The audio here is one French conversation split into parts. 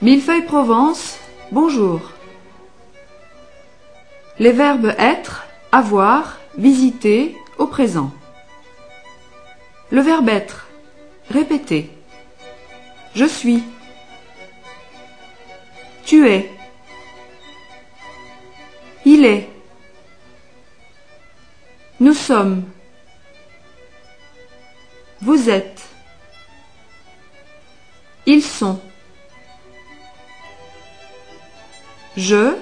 Millefeuille Provence, bonjour. Les verbes être, avoir, visiter au présent. Le verbe être. Répétez. Je suis. Tu es. Il est. Nous sommes. Vous êtes. Ils sont. Je.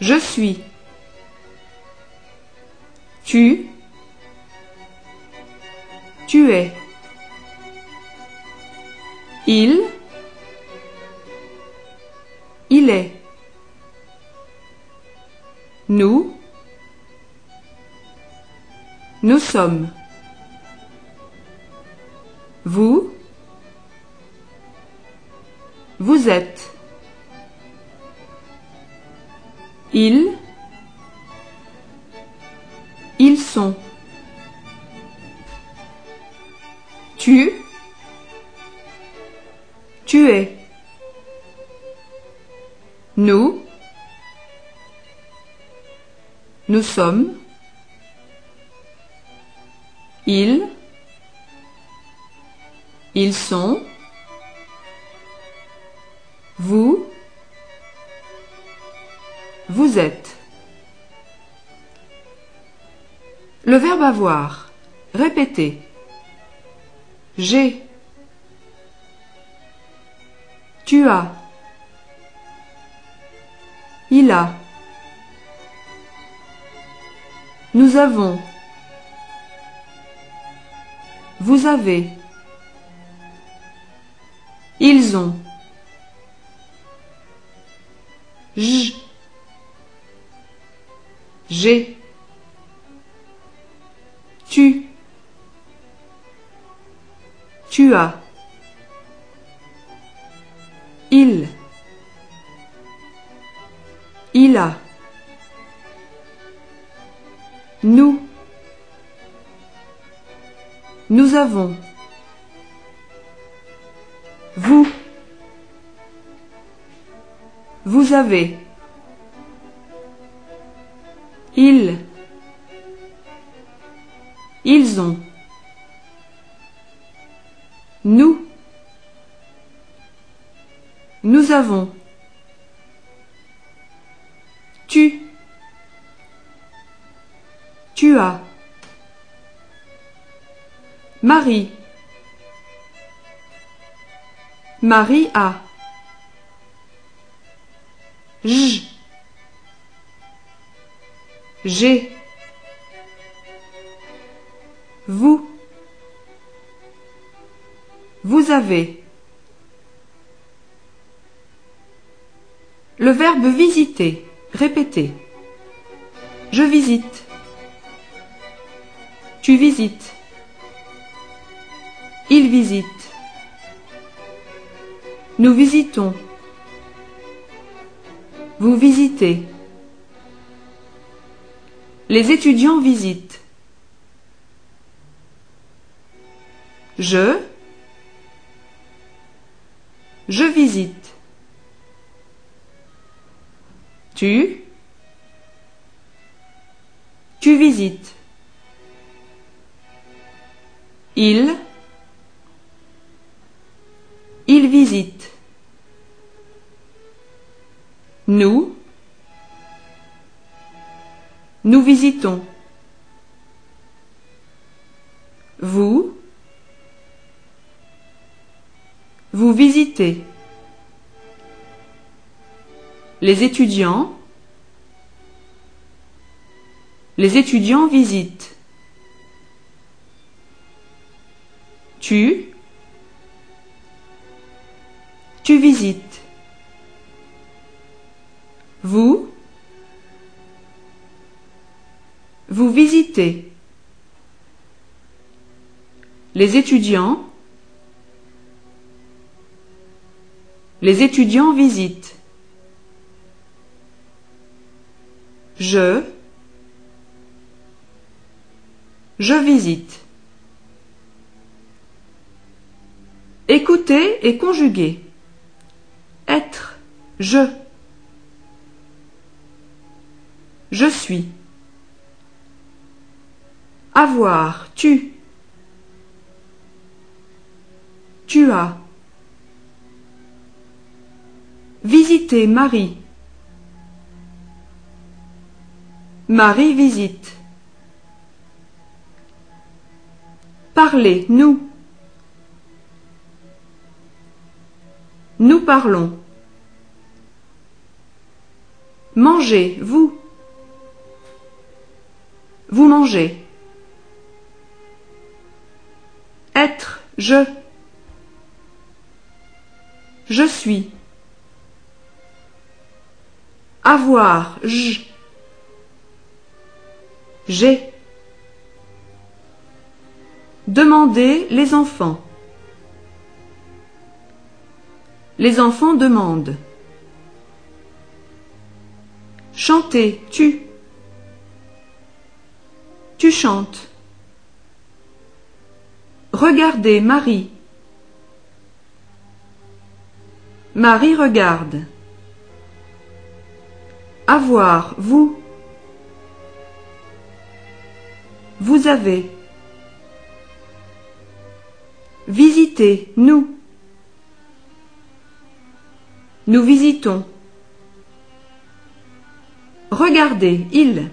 Je suis. Tu. Tu es. Il. Il est. Nous. Nous sommes. Vous. Vous êtes. Ils. Ils sont. Tu. Tu es. Nous. Nous sommes. Ils. Ils sont. Vous. Vous êtes. Le verbe avoir. Répétez. J'ai. Tu as. Il a. Nous avons. Vous avez. Ils ont. J'ai. Tu. Tu as. Il. Il a. Nous. Nous avons. Vous. Vous avez. Ils. Ils ont. Nous. Nous avons. Tu. Tu as. Marie. Marie a. J. J'ai. Vous. Vous avez. Le verbe visiter. Répétez. Je visite. Tu visites. Il visite. Nous visitons. Vous visitez. Les étudiants visitent. Je. Je visite. Tu. Tu visites. Il. Il visite. Nous. Nous visitons. Vous. Vous visitez. Les étudiants. Les étudiants visitent. Tu. Tu visites. Vous. Vous visitez. Les étudiants. Les étudiants visitent. Je. Je visite. Écoutez et conjuguez. Être, je. Je suis. Avoir, tu. As. Visiter Marie. Marie visite. Parler, nous. Nous parlons. Manger, vous. Vous mangez. Être, je. Je suis. Avoir, je. J'ai. Demander les enfants. Les enfants demandent. Chanter, tu. Tu chantes. Regardez Marie. Marie regarde. Avoir, vous. Vous avez. Visiter, nous. Nous visitons. Regardez, il.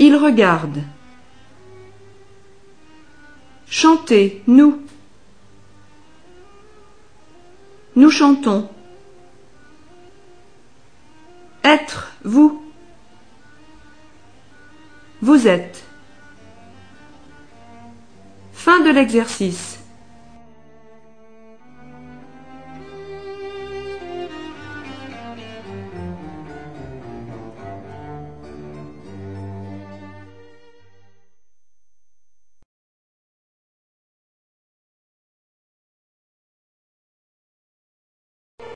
Il regarde. Chantez, nous. Nous chantons. Être, vous. Vous êtes. Fin de l'exercice.